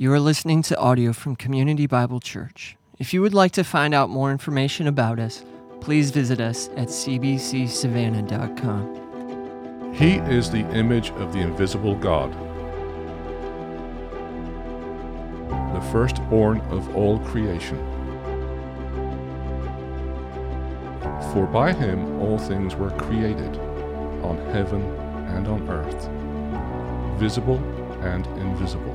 You are listening to audio from Community Bible Church. If you would like to find out more information about us, please visit us at cbcsavannah.com. He is the image of the invisible God, the firstborn of all creation. For by him all things were created, on heaven and on earth, visible and invisible,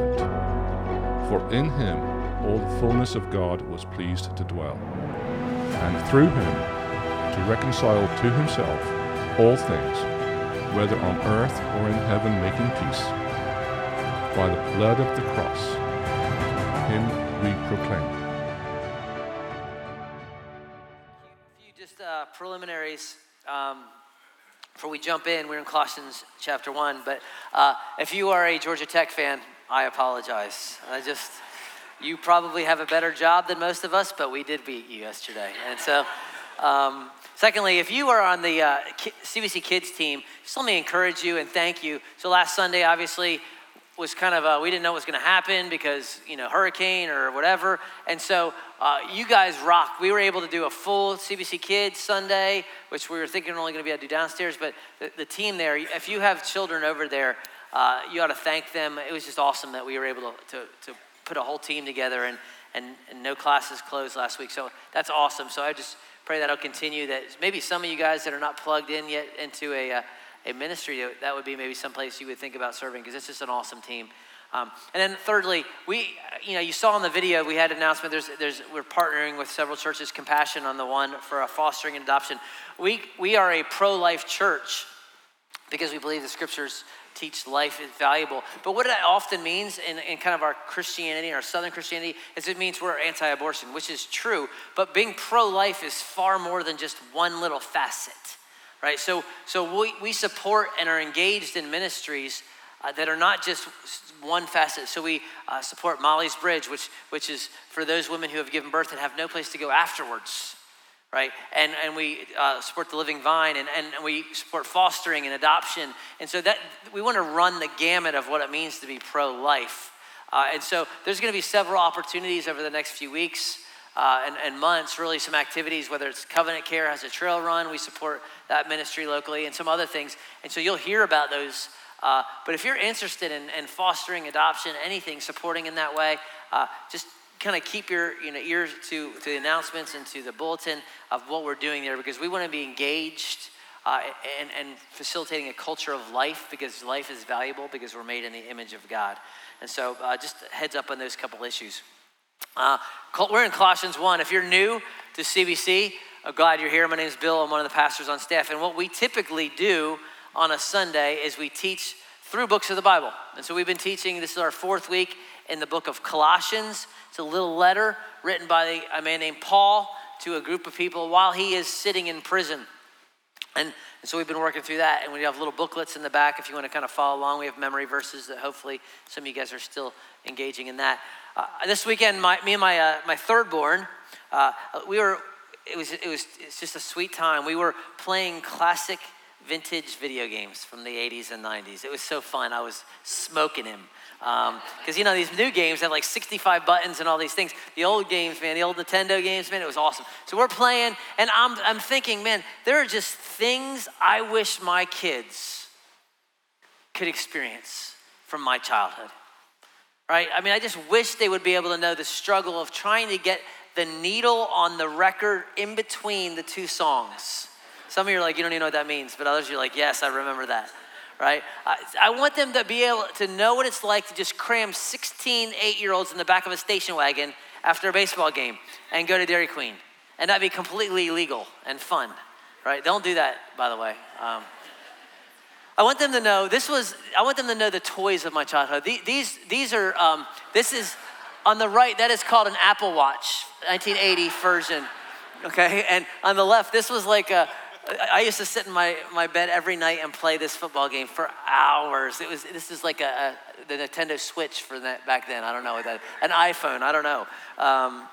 For in him all the fullness of God was pleased to dwell, and through him to reconcile to himself all things, whether on earth or in heaven, making peace. By the blood of the cross, him we proclaim. Just uh, preliminaries um, before we jump in. We're in Colossians chapter 1. But uh, if you are a Georgia Tech fan, I apologize. I just, you probably have a better job than most of us, but we did beat you yesterday. And so, um, secondly, if you are on the uh, CBC Kids team, just let me encourage you and thank you. So last Sunday, obviously, was kind of a, we didn't know what was going to happen because you know hurricane or whatever and so uh, you guys rock we were able to do a full cbc kids sunday which we were thinking only going to be able to do downstairs but the, the team there if you have children over there uh, you ought to thank them it was just awesome that we were able to, to, to put a whole team together and, and, and no classes closed last week so that's awesome so i just pray that'll continue that maybe some of you guys that are not plugged in yet into a uh, a ministry, that would be maybe someplace you would think about serving because it's just an awesome team. Um, and then thirdly, we, you know, you saw in the video we had an announcement. There's, there's, we're partnering with several churches. Compassion on the one for a fostering and adoption. We, we are a pro-life church because we believe the scriptures teach life is valuable. But what that often means in, in kind of our Christianity, our Southern Christianity, is it means we're anti-abortion, which is true. But being pro-life is far more than just one little facet right? So, so we, we support and are engaged in ministries uh, that are not just one facet. So we uh, support Molly's Bridge, which, which is for those women who have given birth and have no place to go afterwards, right? And, and we uh, support the Living Vine, and, and we support fostering and adoption. And so that we want to run the gamut of what it means to be pro-life. Uh, and so there's going to be several opportunities over the next few weeks uh, and, and, months, really some activities, whether it's Covenant Care has a trail run, we support that ministry locally, and some other things. And so you'll hear about those. Uh, but if you're interested in, in, fostering adoption, anything, supporting in that way, uh, just kind of keep your you know, ears to, to the announcements and to the bulletin of what we're doing there because we want to be engaged uh, and, and facilitating a culture of life because life is valuable because we're made in the image of God. And so uh, just heads up on those couple issues. Uh, we're in Colossians 1. If you're new to CBC, I'm glad you're here. My name is Bill. I'm one of the pastors on staff. And what we typically do on a Sunday is we teach through books of the Bible. And so we've been teaching, this is our fourth week in the book of Colossians. It's a little letter written by a man named Paul to a group of people while he is sitting in prison. And, and, so we've been working through that, and we have little booklets in the back if you want to kind of follow along. We have memory verses that hopefully some of you guys are still engaging in that. Uh, this weekend, my, me and my, uh, my third born, uh, we were, it was, it was it's just a sweet time. We were playing classic vintage video games from the 80s and 90s. It was so fun. I was smoking him. Because, um, you know, these new games have like 65 buttons and all these things. The old games, man, the old Nintendo games, man, it was awesome. So we're playing, and I'm, I'm thinking, man, there are just things I wish my kids could experience from my childhood right? I mean, I just wish they would be able to know the struggle of trying to get the needle on the record in between the two songs. Some of you are like, you don't even know what that means, but others you're like, yes, I remember that, right? I, I want them to be able to know what it's like to just cram 16 eight year olds in the back of a station wagon after a baseball game and go to Dairy Queen. And that'd be completely legal and fun, right? Don't do that, by the way. Um, I want them to know this was, I want them to know the toys of my childhood. These, these are, um, this is on the right, that is called an Apple Watch, 1980 version. Okay, and on the left, this was like a, I used to sit in my, my bed every night and play this football game for hours. It was, this is like a, a the Nintendo Switch for that back then. I don't know that, an iPhone, I don't know. Um,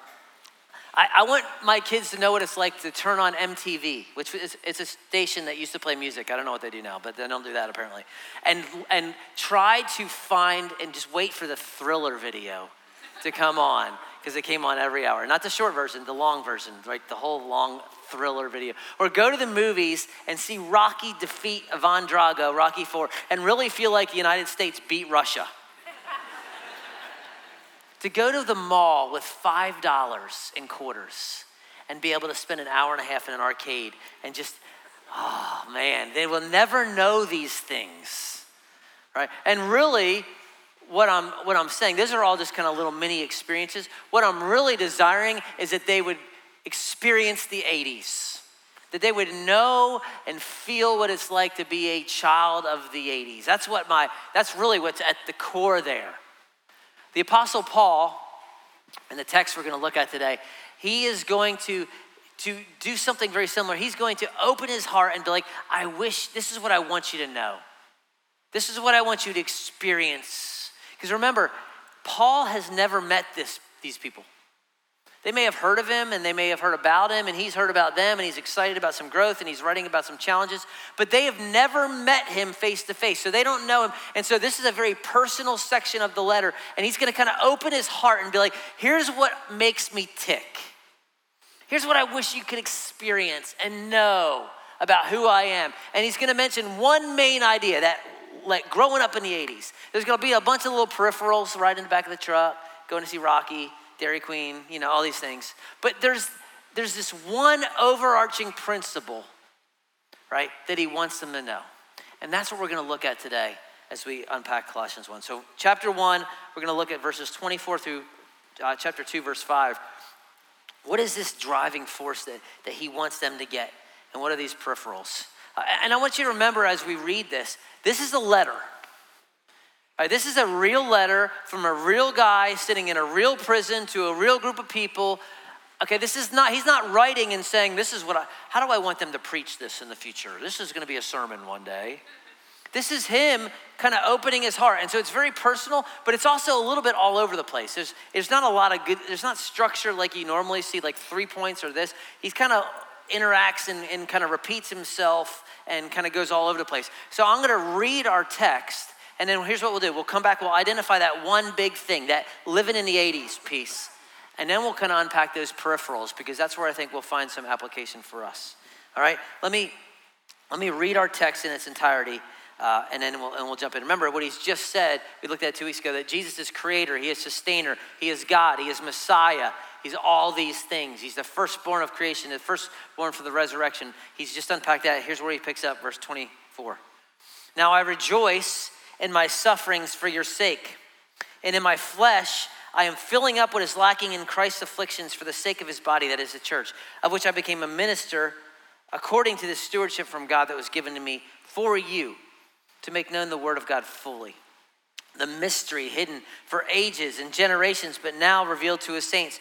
I, I, want my kids to know what it's like to turn on MTV, which is it's a station that used to play music. I don't know what they do now, but they don't do that apparently. And, and try to find and just wait for the thriller video to come on because it came on every hour. Not the short version, the long version, right? The whole long thriller video. Or go to the movies and see Rocky defeat Ivan Drago, Rocky 4, and really feel like the United States beat Russia. to go to the mall with $5 in quarters and be able to spend an hour and a half in an arcade and just, oh man, they will never know these things, right? And really, what I'm, what I'm saying, these are all just kind of little mini experiences. What I'm really desiring is that they would experience the 80s, that they would know and feel what it's like to be a child of the 80s. That's what my, that's really what's at the core there. The Apostle Paul, in the text we're going to look at today, he is going to to do something very similar. He's going to open his heart and be like, I wish this is what I want you to know. This is what I want you to experience because remember, Paul has never met this, these people. They may have heard of him and they may have heard about him, and he's heard about them and he's excited about some growth and he's writing about some challenges, but they have never met him face to face. So they don't know him. And so this is a very personal section of the letter, and he's gonna kind of open his heart and be like, here's what makes me tick. Here's what I wish you could experience and know about who I am. And he's gonna mention one main idea that like growing up in the 80s. There's gonna be a bunch of little peripherals right in the back of the truck, going to see Rocky, Dairy Queen, you know, all these things. But there's there's this one overarching principle, right, that he wants them to know. And that's what we're gonna look at today as we unpack Colossians 1. So, chapter 1, we're gonna look at verses 24 through uh, chapter 2, verse 5. What is this driving force that, that he wants them to get? And what are these peripherals? And I want you to remember as we read this, this is a letter. This is a real letter from a real guy sitting in a real prison to a real group of people. Okay, this is not, he's not writing and saying, This is what I, how do I want them to preach this in the future? This is gonna be a sermon one day. This is him kind of opening his heart. And so it's very personal, but it's also a little bit all over the place. There's, there's not a lot of good, there's not structure like you normally see, like three points or this. He's kind of interacts and, and kind of repeats himself and kind of goes all over the place. So I'm going to read our text, and then here's what we'll do we'll come back, we'll identify that one big thing, that living in the 80s piece. And then we'll kind of unpack those peripherals because that's where I think we'll find some application for us. All right, let me let me read our text in its entirety, uh, and then we'll and we'll jump in. Remember what he's just said. We looked at two weeks ago that Jesus is Creator, He is Sustainer, He is God, He is Messiah, He's all these things. He's the firstborn of creation, the firstborn for the resurrection. He's just unpacked that. Here's where he picks up, verse 24. Now I rejoice in my sufferings for your sake, and in my flesh I am filling up what is lacking in Christ's afflictions for the sake of his body, that is the church, of which I became a minister according to the stewardship from God that was given to me for you to make known the word of God fully the mystery hidden for ages and generations, but now revealed to his saints.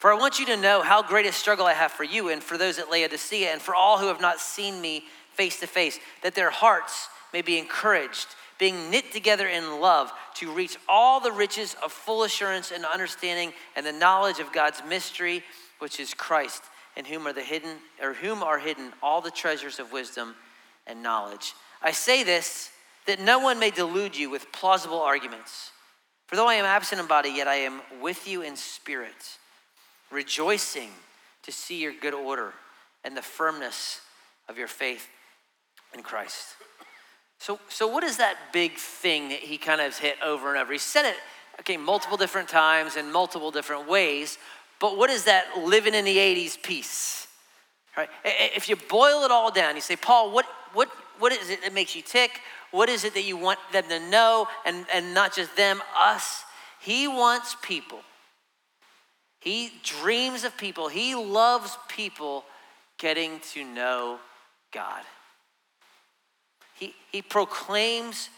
For I want you to know how great a struggle I have for you and for those at Laodicea and for all who have not seen me face to face, that their hearts may be encouraged, being knit together in love to reach all the riches of full assurance and understanding and the knowledge of God's mystery, which is Christ, in whom are the hidden or whom are hidden all the treasures of wisdom and knowledge. I say this that no one may delude you with plausible arguments. For though I am absent in body, yet I am with you in spirit rejoicing to see your good order and the firmness of your faith in Christ. So, so what is that big thing that he kind of hit over and over? He said it, okay, multiple different times in multiple different ways, but what is that living in the 80s piece? Right? If you boil it all down, you say, Paul, what, what, what is it that makes you tick? What is it that you want them to know? And, and not just them, us. He wants people. He dreams of people. He loves people getting to know God. He, he proclaims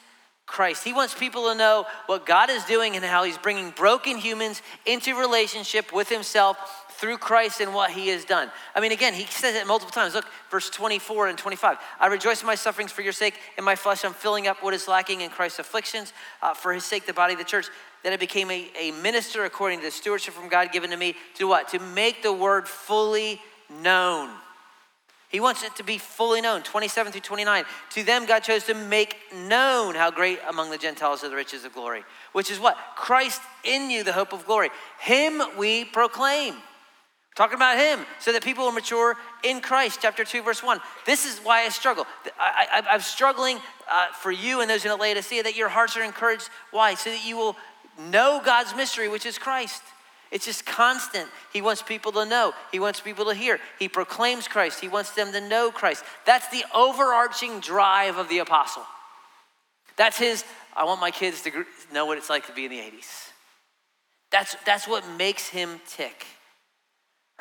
Christ. He wants people to know what God is doing and how He's bringing broken humans into relationship with Himself through Christ and what He has done. I mean, again, He says it multiple times. Look, verse 24 and 25. I rejoice in my sufferings for your sake. In my flesh, I'm filling up what is lacking in Christ's afflictions. Uh, for His sake, the body of the church. That I became a, a minister according to the stewardship from God given to me to what? To make the word fully known he wants it to be fully known. 27 through 29. To them, God chose to make known how great among the Gentiles are the riches of glory, which is what? Christ in you, the hope of glory. Him we proclaim. Talking about Him so that people will mature in Christ. Chapter 2, verse 1. This is why I struggle. I, am struggling uh, for you and those in Laodicea that your hearts are encouraged. Why? So that you will know God's mystery, which is Christ it's just constant. He wants people to know, He wants people to hear. He proclaims Christ, He wants them to know Christ. That's the overarching drive of the apostle. That's his, I want my kids to know what it's like to be in the 80s. That's, that's what makes him tick,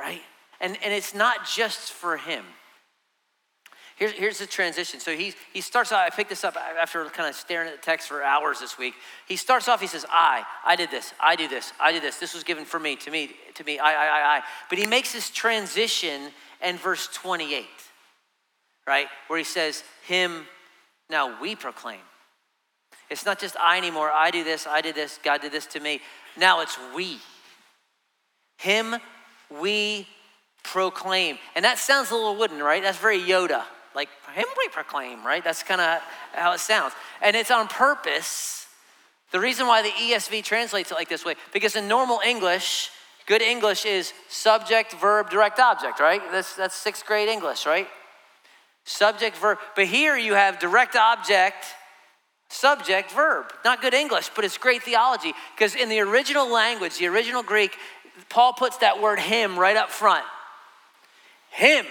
right? And, and it's not just for him. Here's, here's the transition. So he, he starts out, I picked this up after kind of staring at the text for hours this week. He starts off, he says, I, I did this, I do this, I did this. This was given for me, to me, to me, I, I, I, I. But he makes this transition in verse 28, right? Where he says, Him now we proclaim. It's not just I anymore. I do this, I did this, God did this to me. Now it's we. Him we proclaim. And that sounds a little wooden, right? That's very Yoda like him we proclaim, right? That's kind of how it sounds. And it's on purpose. The reason why the ESV translates it like this way, because in normal English, good English is subject, verb, direct object, right? That's, that's sixth grade English, right? Subject, verb. But here you have direct object, subject, verb. Not good English, but it's great theology because in the original language, the original Greek, Paul puts that word him right up front. Him.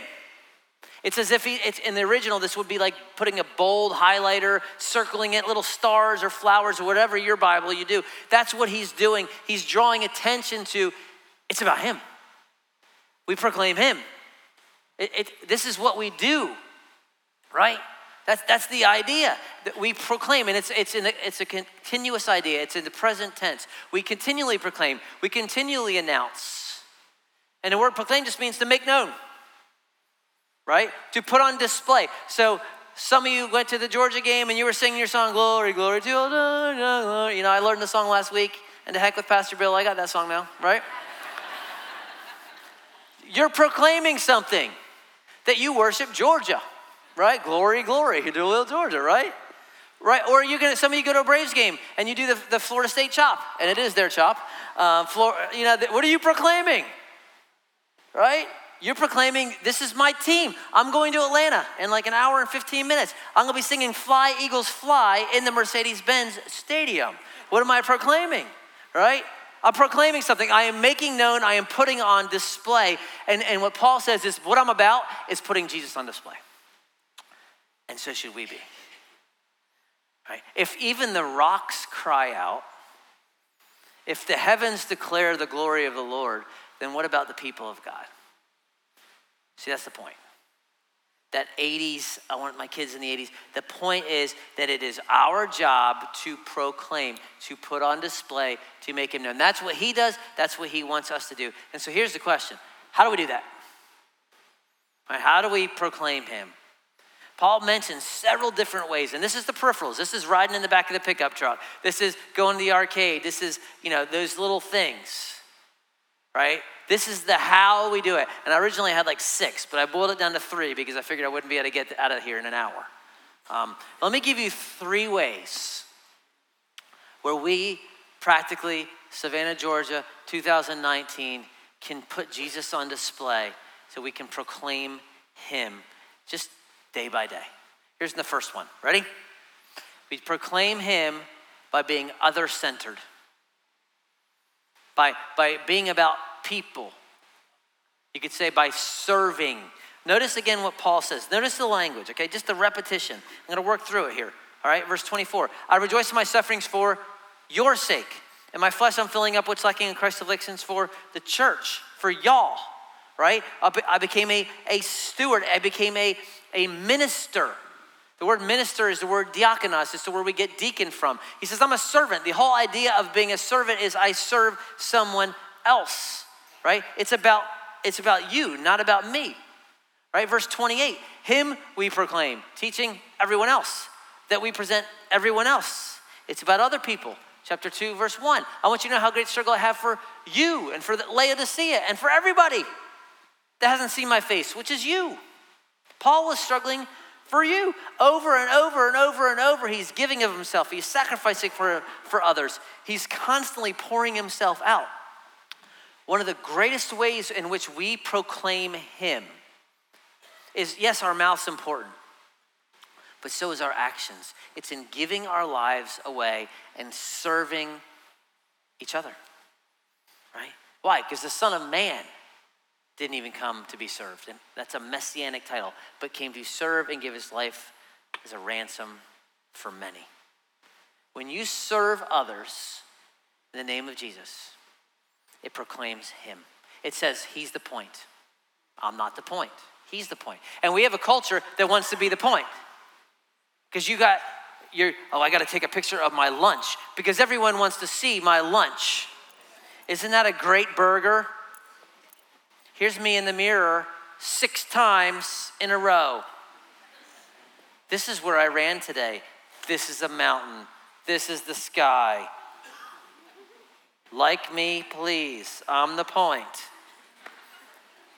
It's as if he, it's in the original, this would be like putting a bold highlighter, circling it, little stars or flowers or whatever your Bible you do. That's what he's doing. He's drawing attention to, it's about him. We proclaim him. It, it, this is what we do, right? That's, that's the idea that we proclaim, and it's, it's, it's a continuous idea. It's in the present tense. We continually proclaim, we continually announce. And the word proclaim just means to make known right? To put on display. So some of you went to the Georgia game and you were singing your song, Glory, Glory to God. You know, I learned the song last week, and to heck with Pastor Bill, I got that song now, right? You're proclaiming something that you worship Georgia, right? Glory, glory, you do a little Georgia, right? Right, or you gonna some of you go to a Braves game and you do the, the Florida State chop, and it is their chop. Um, you know, what are you proclaiming? Right? You're proclaiming, this is my team. I'm going to Atlanta in like an hour and 15 minutes. I'm going to be singing Fly, Eagles, Fly in the Mercedes Benz Stadium. What am I proclaiming? Right? I'm proclaiming something. I am making known, I am putting on display. And, and what Paul says is what I'm about is putting Jesus on display. And so should we be. Right? If even the rocks cry out, if the heavens declare the glory of the Lord, then what about the people of God? See, that's the point. That 80s, I want my kids in the 80s. The point is that it is our job to proclaim, to put on display, to make him known. That's what he does, that's what he wants us to do. And so here's the question How do we do that? Right, how do we proclaim him? Paul mentions several different ways, and this is the peripherals. This is riding in the back of the pickup truck. This is going to the arcade. This is, you know, those little things, right? This is the how we do it. And I originally had like six, but I boiled it down to three because I figured I wouldn't be able to get out of here in an hour. Um, let me give you three ways where we practically, Savannah, Georgia, 2019, can put Jesus on display so we can proclaim him just day by day. Here's the first one. Ready? We proclaim him by being other centered, by, by being about people. You could say by serving. Notice again what Paul says. Notice the language, okay? Just the repetition. I'm going to work through it here. All right, verse 24. I rejoice in my sufferings for your sake. In my flesh, I'm filling up what's lacking in Christ's afflictions for the church, for y'all, right? I became a, a steward, I became a, a minister. The word minister is the word diakonos, it's the word we get deacon from. He says, I'm a servant. The whole idea of being a servant is I serve someone else, right? It's about, it's about you, not about me, right? Verse 28 Him we proclaim, teaching everyone else, that we present everyone else. It's about other people chapter 2, verse 1. I want you to know how great struggle I have for you and for the Laodicea and for everybody that hasn't seen my face, which is you. Paul was struggling for you over and over and over and over. He's giving of himself, he's sacrificing for, for others, he's constantly pouring himself out. One of the greatest ways in which we proclaim him is yes, our mouth's important but so is our actions. It's in giving our lives away and serving each other. Right? Why? Because the Son of Man didn't even come to be served. And that's a messianic title, but came to serve and give his life as a ransom for many. When you serve others in the name of Jesus, it proclaims him. It says, He's the point. I'm not the point. He's the point. And we have a culture that wants to be the point. Because you got your, oh, I got to take a picture of my lunch because everyone wants to see my lunch. Isn't that a great burger? Here's me in the mirror six times in a row. This is where I ran today. This is a mountain. This is the sky. Like me, please. I'm the point.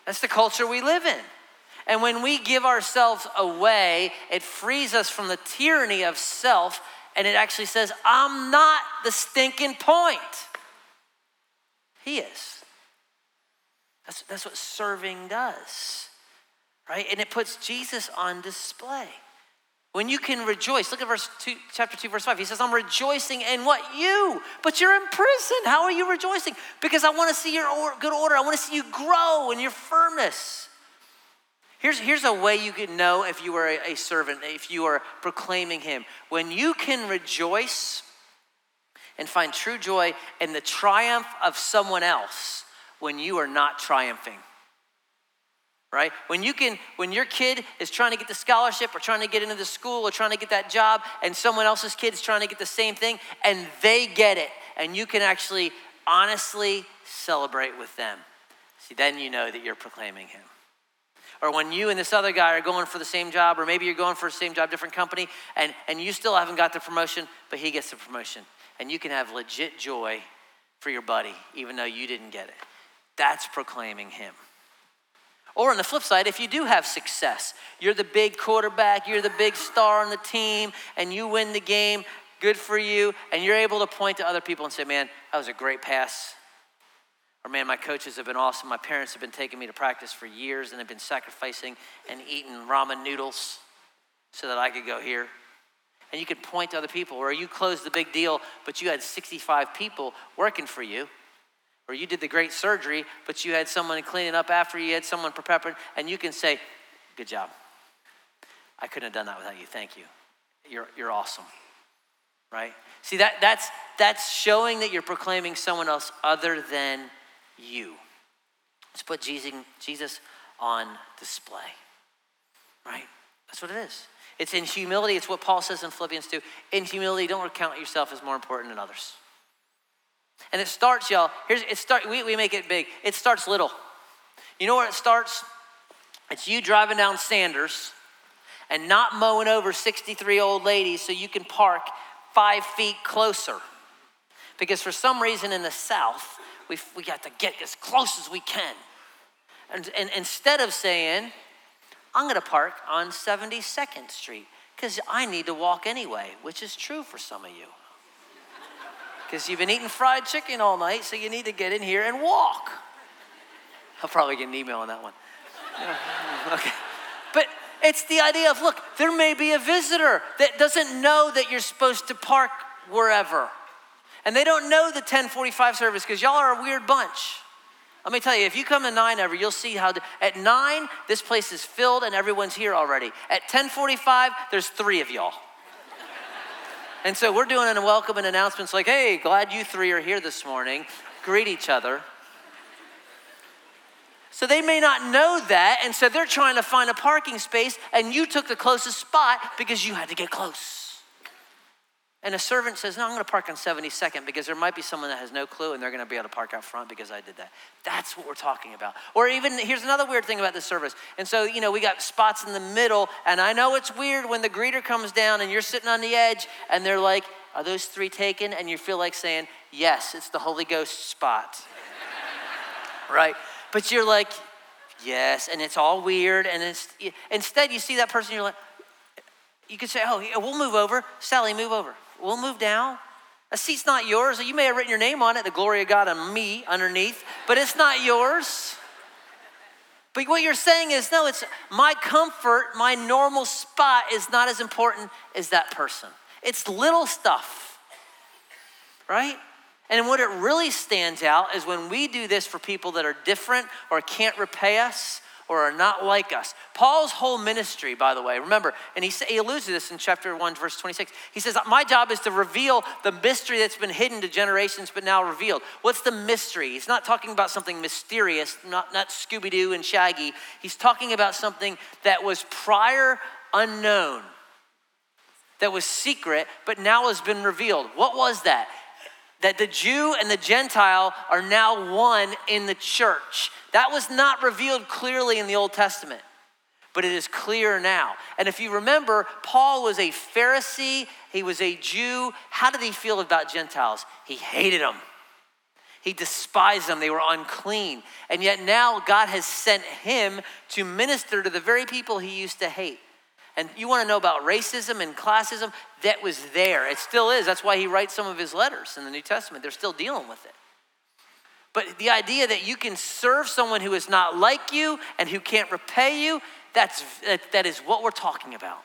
That's the culture we live in. And when we give ourselves away, it frees us from the tyranny of self, and it actually says, I'm not the stinking point. He is. That's, that's what serving does, right? And it puts Jesus on display. When you can rejoice, look at verse two, chapter 2, verse 5. He says, I'm rejoicing in what? You. But you're in prison. How are you rejoicing? Because I want to see your good order. I want to see you grow in your firmness. Here's, here's a way you can know if you are a, a servant, if you are proclaiming Him. When you can rejoice and find true joy in the triumph of someone else when you are not triumphing right when you can when your kid is trying to get the scholarship or trying to get into the school or trying to get that job and someone else's kid is trying to get the same thing and they get it and you can actually honestly celebrate with them see then you know that you're proclaiming him or when you and this other guy are going for the same job, or maybe you're going for the same job, different company, and, and you still haven't got the promotion, but he gets the promotion. And you can have legit joy for your buddy, even though you didn't get it. That's proclaiming him. Or on the flip side, if you do have success, you're the big quarterback, you're the big star on the team, and you win the game, good for you, and you're able to point to other people and say, man, that was a great pass. Or, man, my coaches have been awesome. My parents have been taking me to practice for years and have been sacrificing and eating ramen noodles so that I could go here. And you could point to other people, or you closed the big deal, but you had 65 people working for you. Or you did the great surgery, but you had someone cleaning up after you, had someone preparing, and you can say, Good job. I couldn't have done that without you. Thank you. You're, you're awesome. Right? See, that, that's, that's showing that you're proclaiming someone else other than you. Let's put Jesus on display, right? That's what it is. It's in humility. It's what Paul says in Philippians 2. In humility, don't count yourself as more important than others. And it starts, y'all. Here's it start. We, we make it big. It starts little. You know where it starts? It's you driving down Sanders and not mowing over 63 old ladies so you can park five feet closer. Because for some reason in the South, we we got to get as close as we can. And, and instead of saying, I'm going to park on 72nd Street because I need to walk anyway, which is true for some of you. Because you've been eating fried chicken all night, so you need to get in here and walk. I'll probably get an email on that one. okay. But it's the idea of look, there may be a visitor that doesn't know that you're supposed to park wherever. And they don't know the 1045 service because y'all are a weird bunch. Let me tell you, if you come to nine ever, you'll see how at nine, this place is filled and everyone's here already. At 1045, there's three of y'all. And so we're doing a welcome and announcements like, hey, glad you three are here this morning. Greet each other. So they may not know that, and so they're trying to find a parking space, and you took the closest spot because you had to get close. And a servant says, No, I'm going to park on 72nd because there might be someone that has no clue and they're going to be able to park out front because I did that. That's what we're talking about. Or even, here's another weird thing about this service. And so, you know, we got spots in the middle, and I know it's weird when the greeter comes down and you're sitting on the edge and they're like, Are those three taken? And you feel like saying, Yes, it's the Holy Ghost spot. right? But you're like, Yes, and it's all weird. And it's, instead, you see that person, you're like, you could say, Oh, we'll move over. Sally, move over we'll move down. A seat's not yours. You may have written your name on it, the glory of God on me underneath, but it's not yours. But what you're saying is, no, it's my comfort, my normal spot is not as important as that person. It's little stuff, right? And what it really stands out is when we do this for people that are different or can't repay us or are not like us. Paul's whole ministry, by the way, remember, and he, he alludes to this in chapter 1, verse 26. He says, My job is to reveal the mystery that's been hidden to generations but now revealed. What's the mystery? He's not talking about something mysterious, not, not Scooby Doo and Shaggy. He's talking about something that was prior unknown, that was secret, but now has been revealed. What was that? That the Jew and the Gentile are now one in the church. That was not revealed clearly in the Old Testament, but it is clear now. And if you remember, Paul was a Pharisee, he was a Jew. How did he feel about Gentiles? He hated them. He despised them. They were unclean. And yet now God has sent him to minister to the very people he used to hate. And you want to know about racism and classism? That was there. It still is. That's why he writes some of his letters in the New Testament. They're still dealing with it. But the idea that you can serve someone who is not like you and who can't repay you, that's, that is what we're talking about.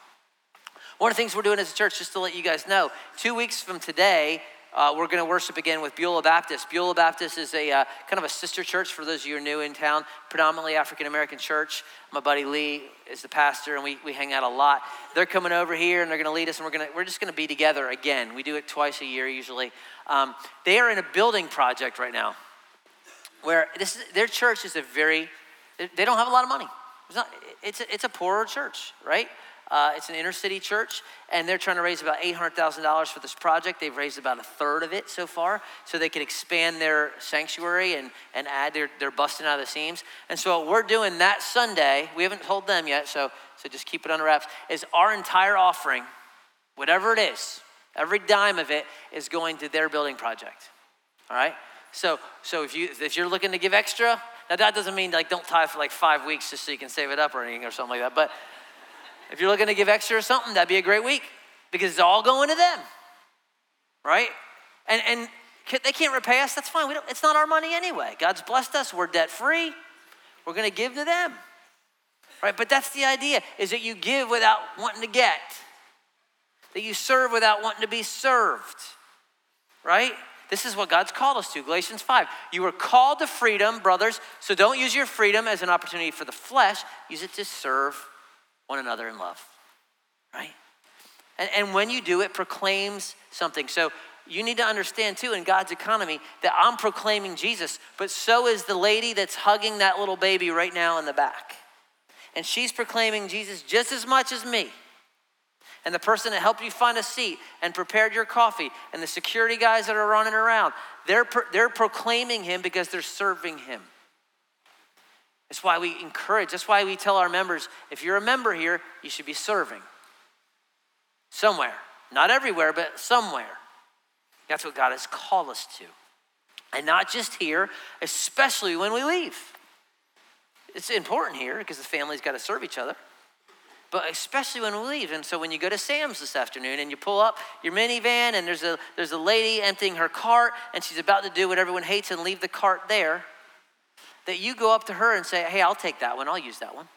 One of the things we're doing as a church, just to let you guys know, two weeks from today, uh, we're going to worship again with Beulah Baptist. Beulah Baptist is a uh, kind of a sister church for those of you who are new in town, predominantly African American church. My buddy Lee is the pastor, and we, we hang out a lot. They're coming over here, and they're going to lead us, and we're going to we're just going to be together again. We do it twice a year usually. Um, they are in a building project right now where this is, their church is a very, they don't have a lot of money. It's, not, it's, a, it's a poorer church, right? Uh, it's an inner city church, and they're trying to raise about $800,000 for this project. They've raised about a third of it so far, so they can expand their sanctuary and, and add, their, they're busting out of the seams. And so, what we're doing that Sunday, we haven't told them yet, so, so just keep it under wraps, is our entire offering, whatever it is, every dime of it is going to their building project. All right? So, so if you if you're looking to give extra, now that doesn't mean like don't tie for like five weeks just so you can save it up or anything or something like that. But if you're looking to give extra or something, that'd be a great week because it's all going to them, right? And and they can't repay us. That's fine. We don't, it's not our money anyway. God's blessed us. We're debt free. We're going to give to them, right? But that's the idea: is that you give without wanting to get, that you serve without wanting to be served, right? This is what God's called us to. Galatians 5. You were called to freedom, brothers, so don't use your freedom as an opportunity for the flesh. Use it to serve one another in love, right? And, and when you do, it proclaims something. So you need to understand, too, in God's economy, that I'm proclaiming Jesus, but so is the lady that's hugging that little baby right now in the back. And she's proclaiming Jesus just as much as me and the person that helped you find a seat and prepared your coffee and the security guys that are running around, they're, they're proclaiming him because they're serving him. That's why we encourage, that's why we tell our members if you're a member here, you should be serving somewhere. Not everywhere, but somewhere. That's what God has called us to. And not just here, especially when we leave. It's important here because the family's got to serve each other but especially when we leave. And so when you go to Sam's this afternoon and you pull up your minivan and there's a, there's a lady emptying her cart and she's about to do what everyone hates and leave the cart there, that you go up to her and say, hey, I'll take that one, I'll use that one.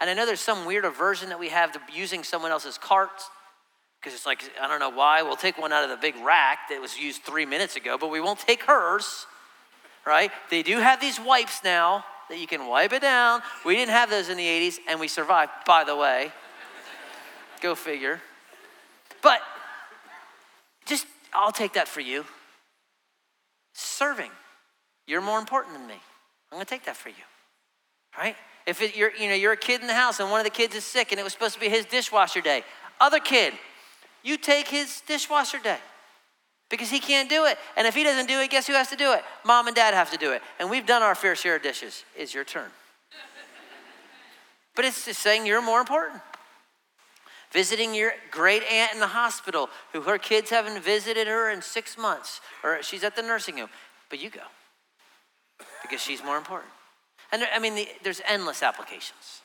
And I know there's some weird aversion that we have to using someone else's cart because it's like, I don't know why. We'll take one out of the big rack that was used three minutes ago, but we won't take hers, right? They do have these wipes now that you can wipe it down. We didn't have those in the 80s, and we survived, by the way. Go figure. But just, I'll take that for you. Serving. You're more important than me. I'm going to take that for you. Right? If it, you're, you know, you're a kid in the house and one of the kids is sick and it was supposed to be his dishwasher day, other kid, you take his dishwasher day because he can't do it. And if he doesn't do it, guess who has to do it? Mom and dad have to do it. And we've done our fair share of dishes. It's your turn. but it's just saying you're more important. Visiting your great aunt in the hospital who her kids haven't visited her in six months, or she's at the nursing home, but you go because she's more important. And I mean, the, there's endless applications,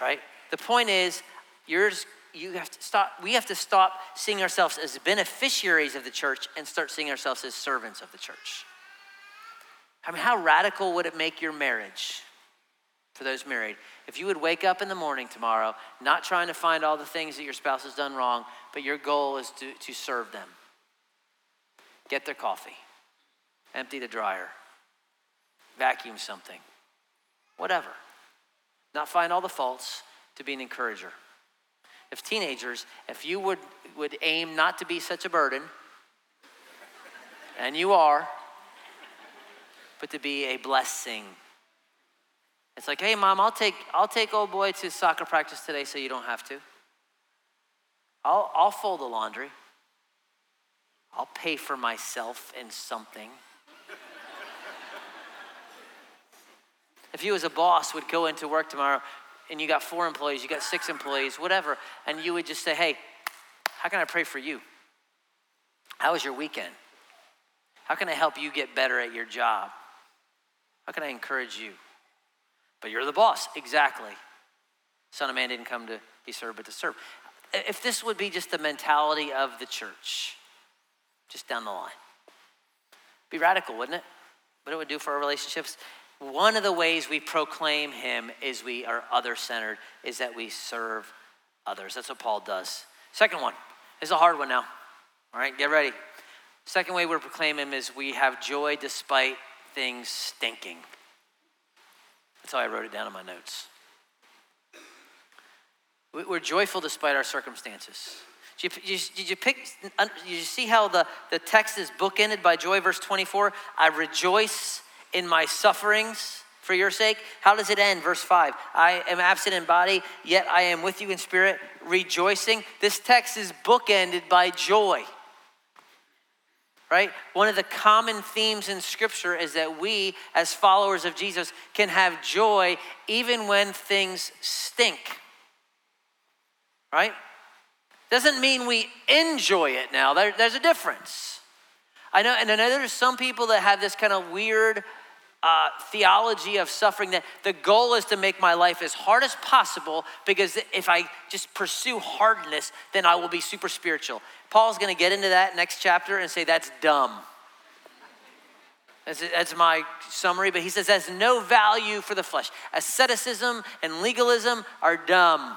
right? The point is, yours you have to stop, we have to stop seeing ourselves as beneficiaries of the church and start seeing ourselves as servants of the church. I mean, how radical would it make your marriage for those married if you would wake up in the morning tomorrow not trying to find all the things that your spouse has done wrong, but your goal is to, to serve them? Get their coffee, empty the dryer, vacuum something, whatever. Not find all the faults, to be an encourager if teenagers, if you would, would aim not to be such a burden, and you are, but to be a blessing. It's like, hey mom, I'll take I'll take old boy to soccer practice today so you don't have to. I'll I'll fold the laundry. I'll pay for myself in something. If you as a boss would go into work tomorrow and you got four employees, you got six employees, whatever, and you would just say, hey, how can I pray for you? How was your weekend? How can I help you get better at your job? How can I encourage you? But you're the boss, exactly. Son of Man didn't come to be served, but to serve. If this would be just the mentality of the church, just down the line, be radical, wouldn't it? What it would do for our relationships one of the ways we proclaim him is we are other centered, is that we serve others. That's what Paul does. Second one is a hard one now. All right, get ready. Second way we proclaim him is we have joy despite things stinking. That's how I wrote it down in my notes. We're joyful despite our circumstances. Did you, did you, pick, did you see how the, the text is bookended by joy, verse 24? I rejoice in my sufferings for your sake. How does it end? Verse 5 I am absent in body, yet I am with you in spirit, rejoicing. This text is bookended by joy. Right? One of the common themes in Scripture is that we, as followers of Jesus, can have joy even when things stink. Right? Doesn't mean we enjoy it now. There, there's a difference. I know, and I know there's some people that have this kind of weird uh, theology of suffering that the goal is to make my life as hard as possible because if I just pursue hardness, then I will be super spiritual. Paul's going to get into that next chapter and say that's dumb. That's, my summary, but he says that's no value for the flesh. Asceticism and legalism are dumb.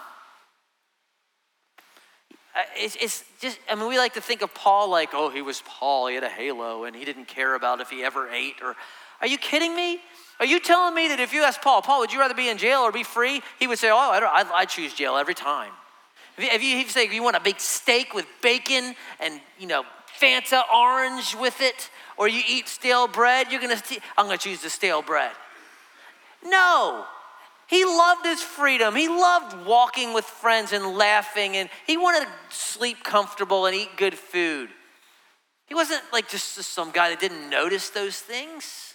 Uh, it's, it's, just, I mean, we like to think of Paul like, oh, he was Paul, he had a halo, and he didn't care about if he ever ate or are you kidding me? Are you telling me that if you ask Paul, Paul, would you rather be in jail or be free? He would say, oh, I, I, I choose jail every time. If you, you say you want a big steak with bacon and, you know, Fanta orange with it, or you eat stale bread, you're gonna, I'm gonna choose the stale bread. No, he loved his freedom. He loved walking with friends and laughing, and he wanted to sleep comfortable and eat good food. He wasn't like just some guy that didn't notice those things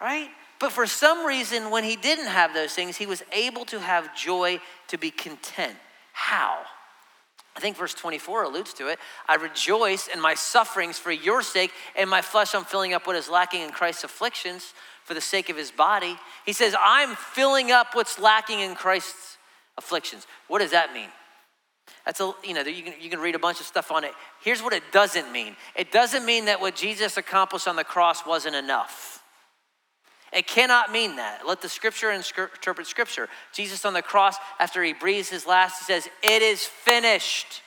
right? But for some reason, when he didn't have those things, he was able to have joy to be content. How? I think verse 24 alludes to it. I rejoice in my sufferings for your sake, and my flesh I'm filling up what is lacking in Christ's afflictions for the sake of his body. He says, I'm filling up what's lacking in Christ's afflictions. What does that mean? That's a, you know, you can, you can read a bunch of stuff on it. Here's what it doesn't mean it doesn't mean that what Jesus accomplished on the cross wasn't enough. It cannot mean that. Let the scripture interpret scripture. Jesus on the cross, after he breathes his last, he says, It is finished.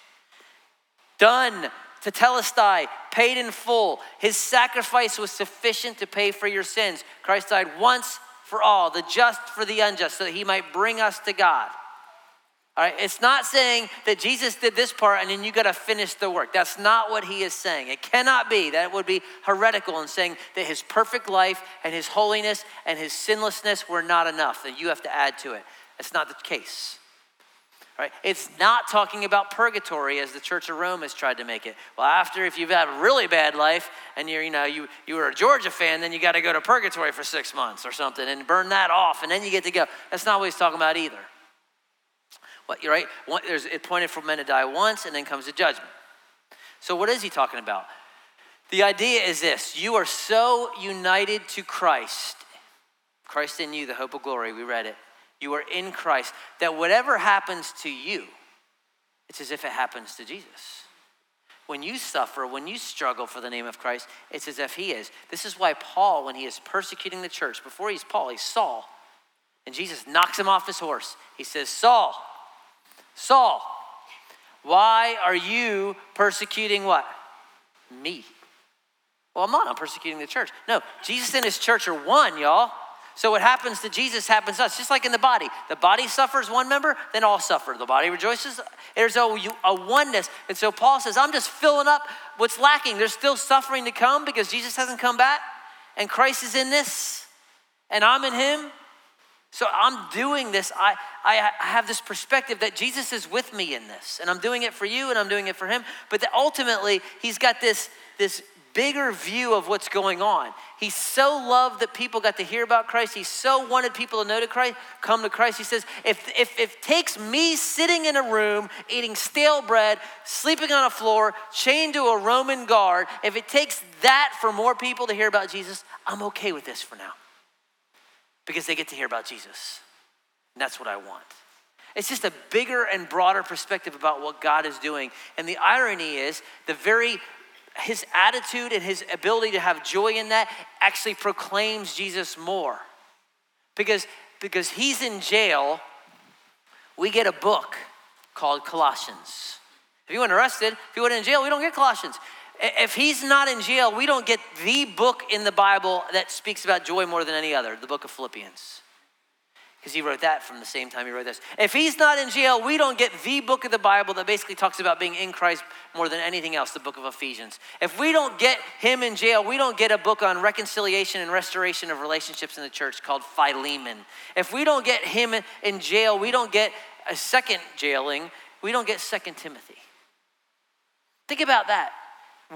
Done. To Tetelestai, paid in full. His sacrifice was sufficient to pay for your sins. Christ died once for all, the just for the unjust, so that he might bring us to God. All right, it's not saying that Jesus did this part and then you got to finish the work. That's not what he is saying. It cannot be. That would be heretical in saying that his perfect life and his holiness and his sinlessness were not enough, that you have to add to it. That's not the case. Right? It's not talking about purgatory as the Church of Rome has tried to make it. Well, after if you've had a really bad life and you're, you know, you, you were a Georgia fan, then you got to go to purgatory for six months or something and burn that off, and then you get to go. That's not what he's talking about either. What, right? One, there's it pointed for men to die once, and then comes the judgment. So what is he talking about? The idea is this: you are so united to Christ, Christ in you, the hope of glory. We read it. You are in Christ. That whatever happens to you, it's as if it happens to Jesus. When you suffer, when you struggle for the name of Christ, it's as if He is. This is why Paul, when he is persecuting the church, before he's Paul, he's Saul. And Jesus knocks him off his horse. He says, Saul, Saul, why are you persecuting what? Me. Well, I'm not. I'm persecuting the church. No, Jesus and his church are one, y'all. So what happens to Jesus happens to us, just like in the body. The body suffers one member, then all suffer. The body rejoices. There's a, a oneness. And so Paul says, I'm just filling up what's lacking. There's still suffering to come because Jesus hasn't come back, and Christ is in this, and I'm in him. So I'm doing this. I, I have this perspective that Jesus is with me in this, and I'm doing it for you, and I'm doing it for him. But that ultimately, he's got this, this bigger view of what's going on. He so loved that people got to hear about Christ. He so wanted people to know to Christ, come to Christ. He says, if, if, if it takes me sitting in a room, eating stale bread, sleeping on a floor, chained to a Roman guard, if it takes that for more people to hear about Jesus, I'm okay with this for now. Because they get to hear about Jesus. And that's what I want. It's just a bigger and broader perspective about what God is doing. And the irony is, the very his attitude and his ability to have joy in that actually proclaims Jesus more. Because, because he's in jail, we get a book called Colossians. If you went arrested, if you went in jail, we don't get Colossians. If he's not in jail, we don't get the book in the Bible that speaks about joy more than any other, the book of Philippians because he wrote that from the same time he wrote this. If he's not in jail, we don't get the book of the Bible that basically talks about being in Christ more than anything else, the book of Ephesians. If we don't get him in jail, we don't get a book on reconciliation and restoration of relationships in the church called Philemon. If we don't get him in jail, we don't get a second jailing, we don't get Second Timothy. Think about that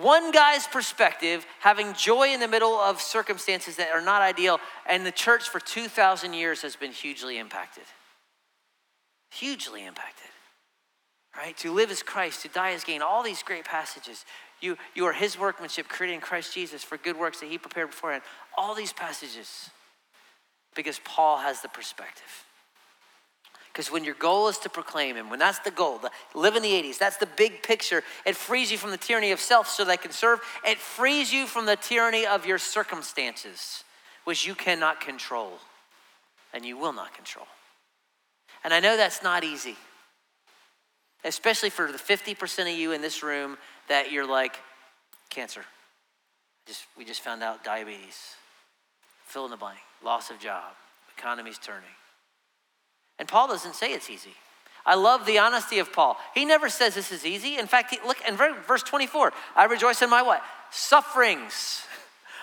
one guy's perspective, having joy in the middle of circumstances that are not ideal, and the church for 2,000 years has been hugely impacted. Hugely impacted. Right? To live as Christ, to die as gain, all these great passages. You, you are his workmanship created in Christ Jesus for good works that he prepared beforehand. All these passages. Because Paul has the perspective. Because when your goal is to proclaim Him, when that's the goal, the, live in the 80s, that's the big picture, it frees you from the tyranny of self so that I can serve. It frees you from the tyranny of your circumstances, which you cannot control and you will not control. And I know that's not easy, especially for the 50% of you in this room that you're like, cancer. Just, we just found out diabetes, fill in the blank, loss of job, economy's turning. And Paul doesn't say it's easy. I love the honesty of Paul. He never says this is easy. In fact, he, look in verse 24. I rejoice in my what? Sufferings.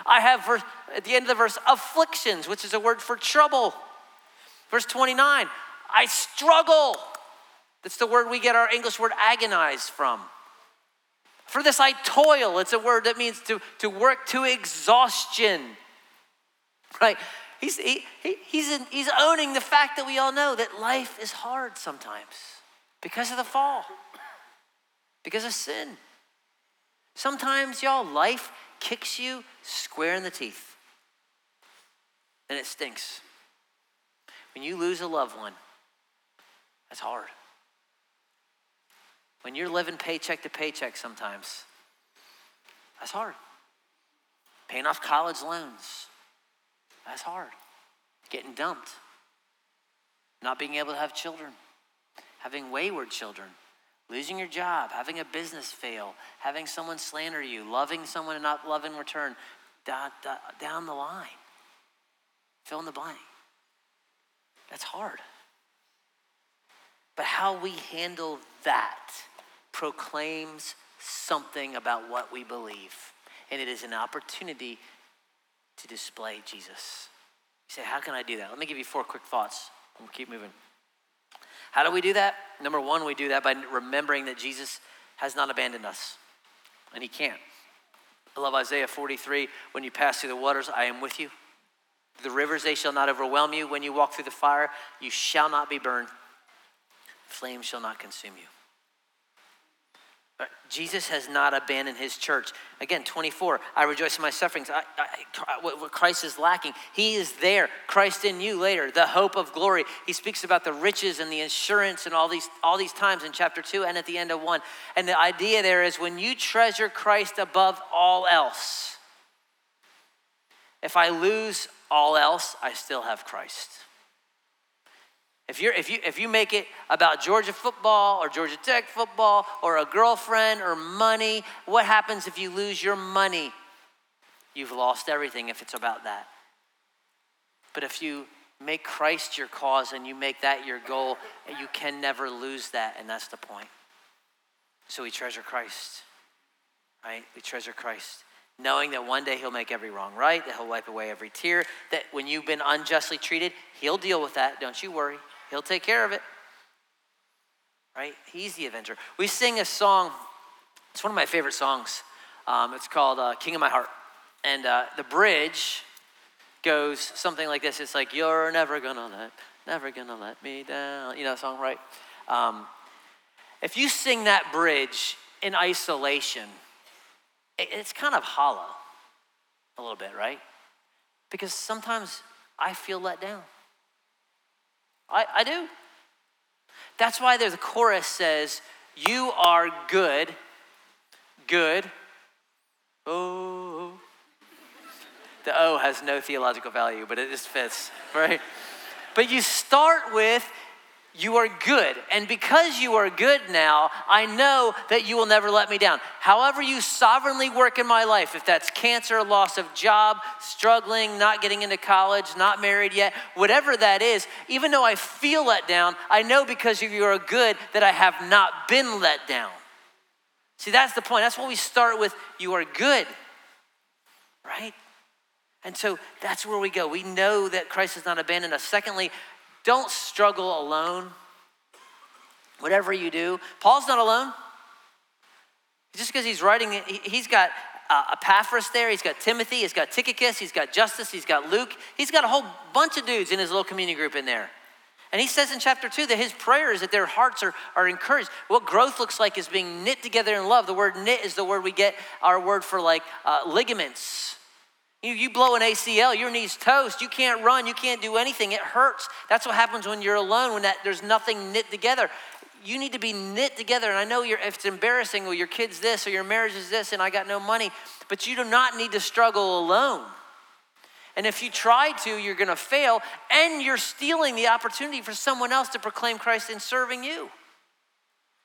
I have verse, at the end of the verse afflictions, which is a word for trouble. Verse 29. I struggle. That's the word we get our English word agonize from. For this I toil. It's a word that means to, to work to exhaustion. Right? He's, he, he, he's, he's owning the fact that we all know that life is hard sometimes because of the fall, because of sin. Sometimes, y'all, life kicks you square in the teeth and it stinks. When you lose a loved one, that's hard. When you're living paycheck to paycheck sometimes, that's hard. Paying off college loans, That's hard. Getting dumped, not being able to have children, having wayward children, losing your job, having a business fail, having someone slander you, loving someone and not love in return, down, down the line. Fill in the blank. That's hard. But how we handle that proclaims something about what we believe. And it is an opportunity to display Jesus. You say, How can I do that? Let me give you four quick thoughts. And we'll keep moving. How do we do that? Number one, we do that by remembering that Jesus has not abandoned us, and He can't. I love Isaiah 43 when you pass through the waters, I am with you. The rivers, they shall not overwhelm you. When you walk through the fire, you shall not be burned. Flames shall not consume you. Jesus has not abandoned his church. Again, 24, I rejoice in my sufferings. I, I, what Christ is lacking, he is there. Christ in you later, the hope of glory. He speaks about the riches and the insurance and all these, all these times in chapter 2 and at the end of 1. And the idea there is when you treasure Christ above all else, if I lose all else, I still have Christ. If, you're, if, you, if you make it about Georgia football or Georgia Tech football or a girlfriend or money, what happens if you lose your money? You've lost everything if it's about that. But if you make Christ your cause and you make that your goal, you can never lose that, and that's the point. So we treasure Christ, right? We treasure Christ knowing that one day he'll make every wrong right, that he'll wipe away every tear, that when you've been unjustly treated, he'll deal with that. Don't you worry. He'll take care of it. Right? He's the avenger. We sing a song, it's one of my favorite songs. Um, it's called uh, King of My Heart. And uh, the bridge goes something like this It's like, You're never gonna let, never gonna let me down. You know song, right? Um, if you sing that bridge in isolation, it's kind of hollow a little bit, right? Because sometimes I feel let down. I, I do. That's why a chorus says, You are good, good. Oh. The O has no theological value, but it just fits, right? But you start with, you are good. And because you are good now, I know that you will never let me down. However, you sovereignly work in my life, if that's cancer, loss of job, struggling, not getting into college, not married yet, whatever that is, even though I feel let down, I know because you are good that I have not been let down. See, that's the point. That's what we start with you are good, right? And so that's where we go. We know that Christ has not abandoned us. Secondly, don't struggle alone. Whatever you do, Paul's not alone. Just because he's writing, he's got uh, Epaphras there, he's got Timothy, he's got Tychicus, he's got Justus, he's got Luke. He's got a whole bunch of dudes in his little community group in there. And he says in chapter two that his prayer is that their hearts are, are encouraged. What growth looks like is being knit together in love. The word knit is the word we get our word for like uh, ligaments. You, you blow an ACL, your knee's toast. You can't run, you can't do anything. It hurts. That's what happens when you're alone, when that, there's nothing knit together. You need to be knit together. And I know if it's embarrassing, well, your kid's this or your marriage is this, and I got no money, but you do not need to struggle alone. And if you try to, you're gonna fail, and you're stealing the opportunity for someone else to proclaim Christ in serving you.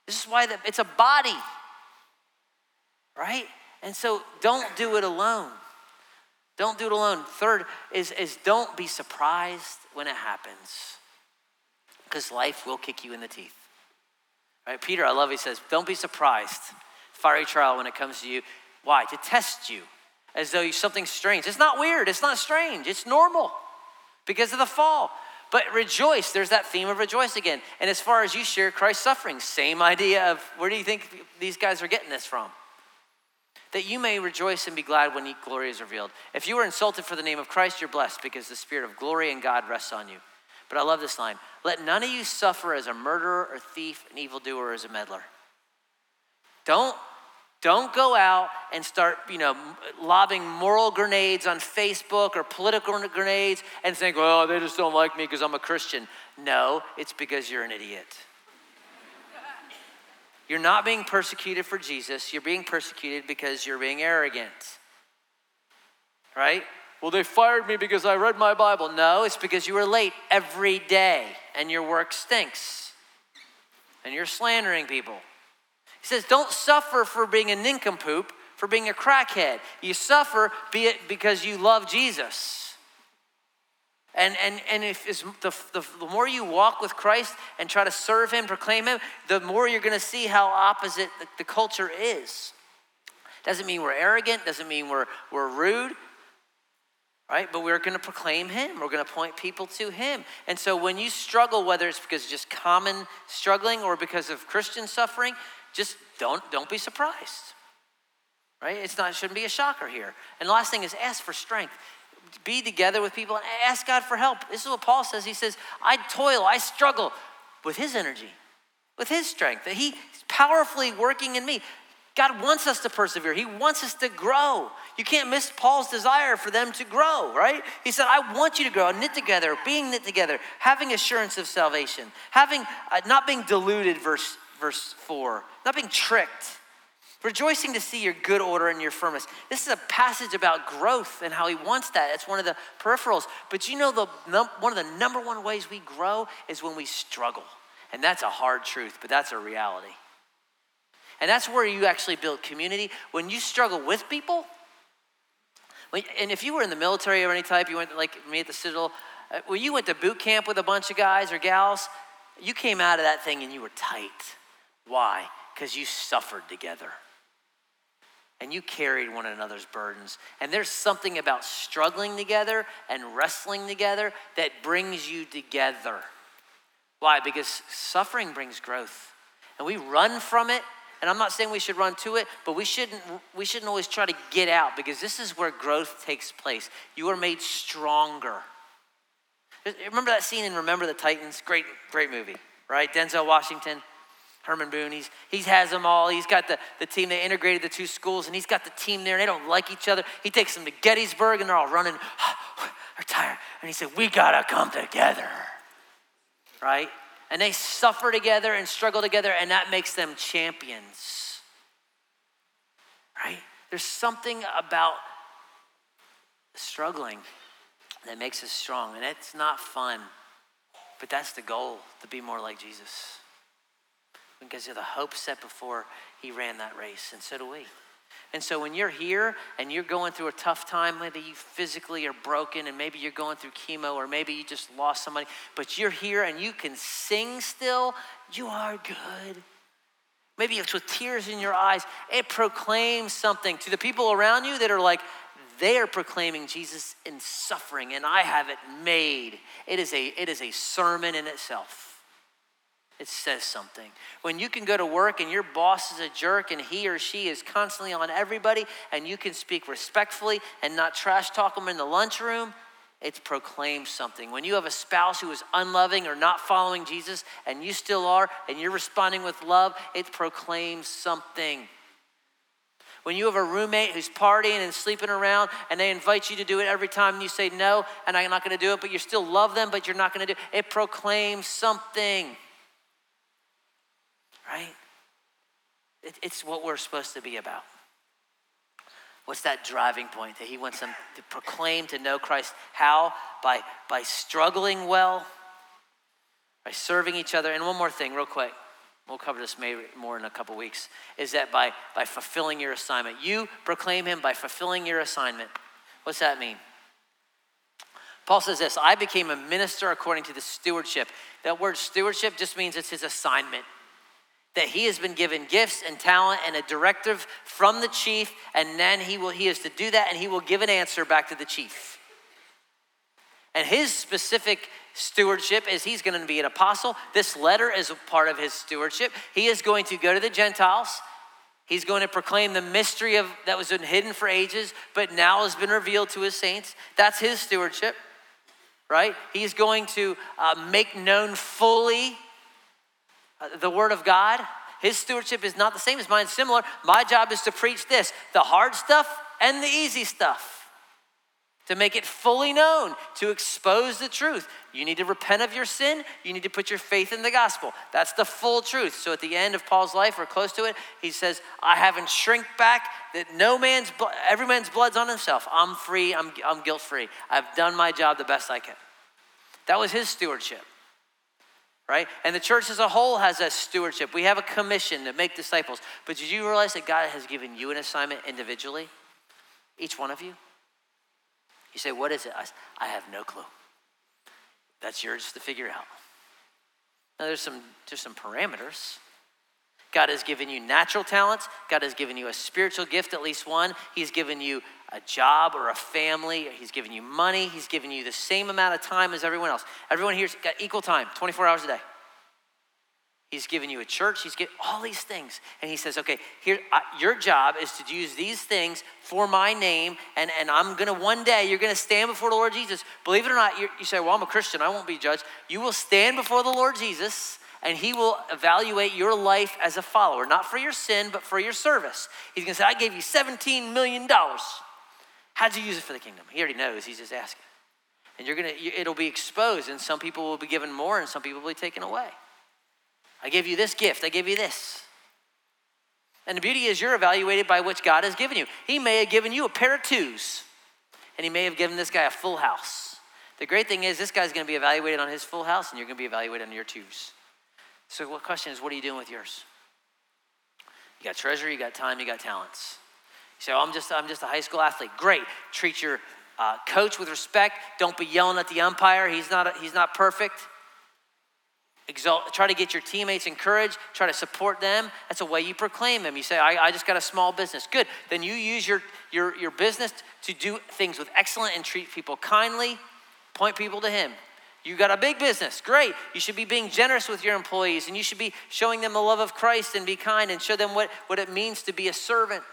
This is why the, it's a body, right? And so don't do it alone. Don't do it alone. Third is, is don't be surprised when it happens because life will kick you in the teeth. Right? Peter, I love, he says, don't be surprised. Fiery trial when it comes to you. Why? To test you as though something strange. It's not weird, it's not strange, it's normal because of the fall. But rejoice, there's that theme of rejoice again. And as far as you share Christ's suffering, same idea of where do you think these guys are getting this from? That you may rejoice and be glad when glory is revealed. If you are insulted for the name of Christ, you're blessed because the spirit of glory and God rests on you. But I love this line let none of you suffer as a murderer or thief, an evildoer, or as a meddler. Don't don't go out and start, you know, lobbing moral grenades on Facebook or political grenades and think, "Oh, they just don't like me because I'm a Christian." No, it's because you're an idiot. You're not being persecuted for Jesus, you're being persecuted because you're being arrogant. Right? well, they fired me because I read my Bible. No, it's because you were late every day and your work stinks and you're slandering people. He says, don't suffer for being a nincompoop, for being a crackhead. You suffer be it because you love Jesus. And, and, and if the, the, the more you walk with Christ and try to serve Him, proclaim Him, the more you're going to see how opposite the, the culture is. Doesn't mean we're arrogant, doesn't mean we're, we're rude, right? But we're going to proclaim Him. We're going to point people to Him. And so when you struggle, whether it's because just common struggling or because of Christian suffering, just don't, don't be surprised, right? It's not, it shouldn't be a shocker here. And the last thing is ask for strength be together with people and ask God for help. This is what Paul says. He says, I toil, I struggle with his energy, with his strength, that he's powerfully working in me. God wants us to persevere. He wants us to grow. You can't miss Paul's desire for them to grow, right? He said, I want you to grow, knit together, being knit together, having assurance of salvation, having, uh, not being deluded, verse, verse 4, not being tricked Rejoicing to see your good order and your firmness. This is a passage about growth and how he wants that. It's one of the peripherals. But you know, the one of the number one ways we grow is when we struggle. And that's a hard truth, but that's a reality. And that's where you actually build community. When you struggle with people, when, and if you were in the military or any type, you went like me at the Citadel, uh, when you went to boot camp with a bunch of guys or gals, you came out of that thing and you were tight. Why? Because you suffered together and you carried one another's burdens. And there's something about struggling together and wrestling together that brings you together. Why? Because suffering brings growth. And we run from it. And I'm not saying we should run to it, but we shouldn't, we shouldn't always try to get out because this is where growth takes place. You are made stronger. Remember that scene in Remember the Titans? Great, great movie, right? Denzel Washington. Herman Boone. He's, he has them all. He's got the, the team. They integrated the two schools, and he's got the team there, and they don't like each other. He takes them to Gettysburg, and they're all running. they're tired. And he said, We got to come together. Right? And they suffer together and struggle together, and that makes them champions. Right? There's something about struggling that makes us strong, and it's not fun. But that's the goal to be more like Jesus because of the hope set before he ran that race, and so do we. And so when you're here and you're going through a tough time, maybe you physically are broken and maybe you're going through chemo or maybe you just lost somebody, but you're here and you can sing still, you are good. Maybe it's with tears in your eyes. It proclaims something to the people around you that are like, they are proclaiming Jesus in suffering, and I have it made. It is a, it is a sermon in itself. It says something. When you can go to work and your boss is a jerk and he or she is constantly on everybody and you can speak respectfully and not trash talk them in the lunchroom, it proclaims something. When you have a spouse who is unloving or not following Jesus and you still are and you're responding with love, it proclaims something. When you have a roommate who's partying and sleeping around and they invite you to do it every time and you say no and I'm not going to do it, but you still love them, but you're not going to do it, it proclaims something right? It, it's what we're supposed to be about. What's that driving point that he wants them to proclaim to know Christ? How? By, by struggling well, by serving each other. And one more thing, real quick. We'll cover this maybe more in a couple weeks. Is that by, by fulfilling your assignment? You proclaim him by fulfilling your assignment. What's that mean? Paul says this I became a minister according to the stewardship. That word stewardship just means it's his assignment that he has been given gifts and talent and a directive from the chief, and then he will he is to do that and he will give an answer back to the chief. And his specific stewardship is he's going to be an apostle. This letter is a part of his stewardship. He is going to go to the Gentiles. He's going to proclaim the mystery of that was hidden for ages, but now has been revealed to his saints. That's his stewardship, right? He's going to uh, make known fully Uh, the Word of God. His stewardship is not the same as mine, similar. My job is to preach this the hard stuff and the easy stuff. to make it fully known, to expose the truth. You need to repent of your sin. You need to put your faith in the gospel. That's the full truth. So at the end of Paul's life, or close to it, he says, I haven't shrink back, that no man's, every man's blood's on himself. I'm free, I'm, I'm guilt free. I've done my job the best I can. That was his stewardship, right? And the church as a whole has a stewardship. We have a commission to make disciples. But did you realize that God has given you an assignment individually? Each one of you? You say, What is it? I, I have no clue. That's yours to figure out. Now, there's some, there's some parameters. God has given you natural talents. God has given you a spiritual gift, at least one. He's given you a job or a family. He's given you money. He's given you the same amount of time as everyone else. Everyone here's got equal time, 24 hours a day. He's given you a church. He's given all these things. And he says, okay, here, uh, your job is to use these things for my name. And, and I'm going to, one day, you're going to stand before the Lord Jesus. Believe it or not, you say, well, I'm a Christian. I won't be judged. You will stand before the Lord Jesus and he will evaluate your life as a follower, not for your sin, but for your service. He's going to say, I gave you $17 million. How'd you use it for the kingdom? He already knows. He's just asking. And you're to, it'll be exposed, and some people will be given more, and some people will be taken away. I gave you this gift, I gave you this. And the beauty is you're evaluated by which God has given you. He may have given you a pair of twos, and he may have given this guy a full house. The great thing is this guy's to be evaluated on his full house, and you're to be evaluated on your twos. So, what question is, what are you doing with yours? You got treasure, you got time, you got talents. Oh, I'm just, I'm just a high school athlete. Great. Treat your uh, coach with respect. Don't be yelling at the umpire. He's not, a, he's not perfect exalt, try to get your teammates encouraged, try to support them. That's a way you proclaim them. You say, I, I, just got a small business. Good. Then you use your, your, your business to do things with excellence and treat people kindly, point people to Him. You got a big business. Great. You should be being generous with your employees and you should be showing them the love of Christ and be kind and show them what, what it means to be a servant.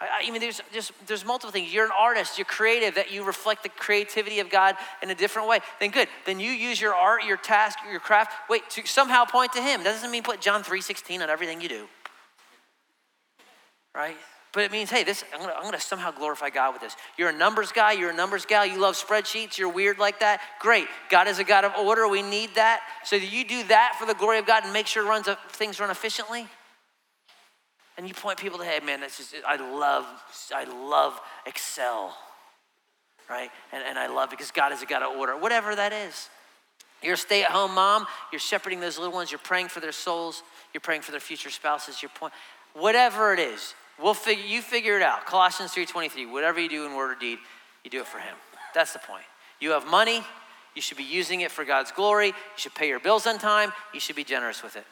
I, I mean, there's there's multiple things. You're an artist, you're creative, that you reflect the creativity of God in a different way. Then good. Then you use your art, your task, your craft, wait, to somehow point to Him. That doesn't mean put John 3:16 on everything you do. Right? But it means, hey, this I'm gonna, I'm gonna somehow glorify God with this. You're a numbers guy, you're a numbers gal, you love spreadsheets, you're weird like that. Great. God is a God of order. We need that. So do you do that for the glory of God and make sure runs things run efficiently and you point people to, hey, man, that's just, I love, I love Excel, right? And, and I love because God is a God of order, whatever that is. You're a stay at home mom, you're shepherding those little ones, you're praying for their souls, you're praying for their future spouses, you're point, whatever it is, we'll figure, you figure it out. Colossians 3.23, whatever you do in word or deed, you do it for him. That's the point. You have money, you should be using it for God's glory, you should pay your bills on time, you should be generous with it.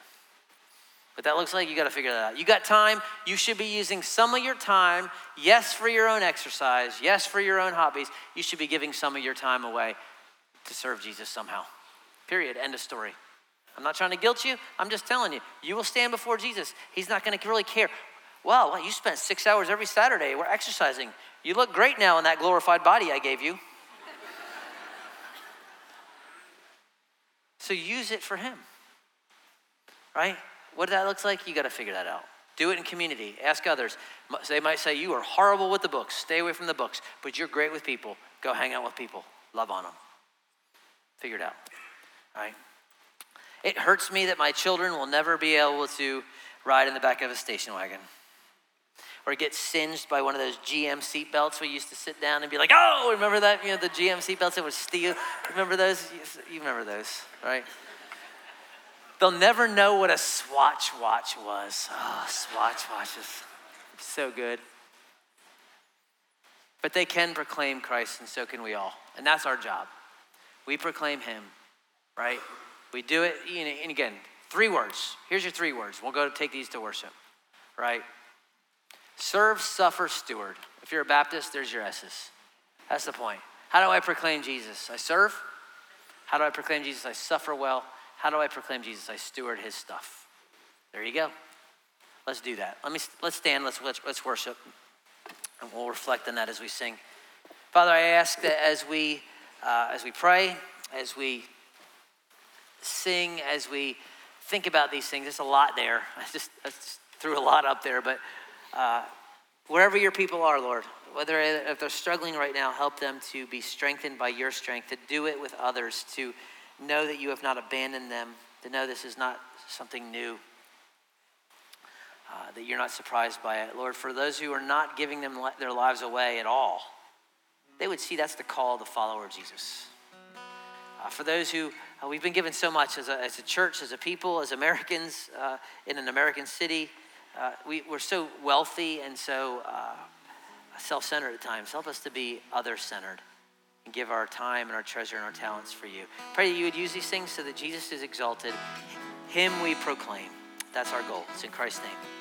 What that looks like, you got to figure that out. You got time, you should be using some of your time, yes, for your own exercise, yes, for your own hobbies. You should be giving some of your time away to serve Jesus somehow. Period. End of story. I'm not trying to guilt you. I'm just telling you, you will stand before Jesus. He's not going to really care. Well, well, you spent six hours every Saturday. We're exercising. You look great now in that glorified body I gave you. so use it for Him, right? What that looks like, you got to figure that out. Do it in community. Ask others. They might say, You are horrible with the books. Stay away from the books. But you're great with people. Go hang out with people. Love on them. Figure it out. All right? It hurts me that my children will never be able to ride in the back of a station wagon or get singed by one of those GM seatbelts we used to sit down and be like, oh, remember that? You know, the GM seatbelts that would steal. Remember those? You remember those, right? They'll never know what a Swatch watch was. Oh, Swatch watches. So good. But they can proclaim Christ, and so can we all. And that's our job. We proclaim Him, right? We do it, and again, three words. Here's your three words. We'll go to take these to worship, right? Serve, suffer, steward. If you're a Baptist, there's your S's. That's the point. How do I proclaim Jesus? I serve. How do I proclaim Jesus? I suffer well. How do I proclaim Jesus? I steward his stuff. There you go. Let's do that. Let me let's stand, let's let's worship. And we'll reflect on that as we sing. Father, I ask that as we uh, as we pray, as we sing, as we think about these things, there's a lot there. I just, I just threw a lot up there, but uh, wherever your people are, Lord, whether if they're struggling right now, help them to be strengthened by your strength, to do it with others, to know that you have not abandoned them, to know this is not something new, uh, that you're not surprised by it. Lord, for those who are not giving them their lives away at all, they would see that's the call of the follower of Jesus. Uh, for those who, uh, we've been given so much as a, as a church, as a people, as Americans uh, in an American city. Uh, we, we're so wealthy and so uh, self centered at times. Help us to be other centered and give our time and our treasure and our talents for you. Pray that you would use these things so that Jesus is exalted. Him we proclaim. That's our goal. It's in Christ's name.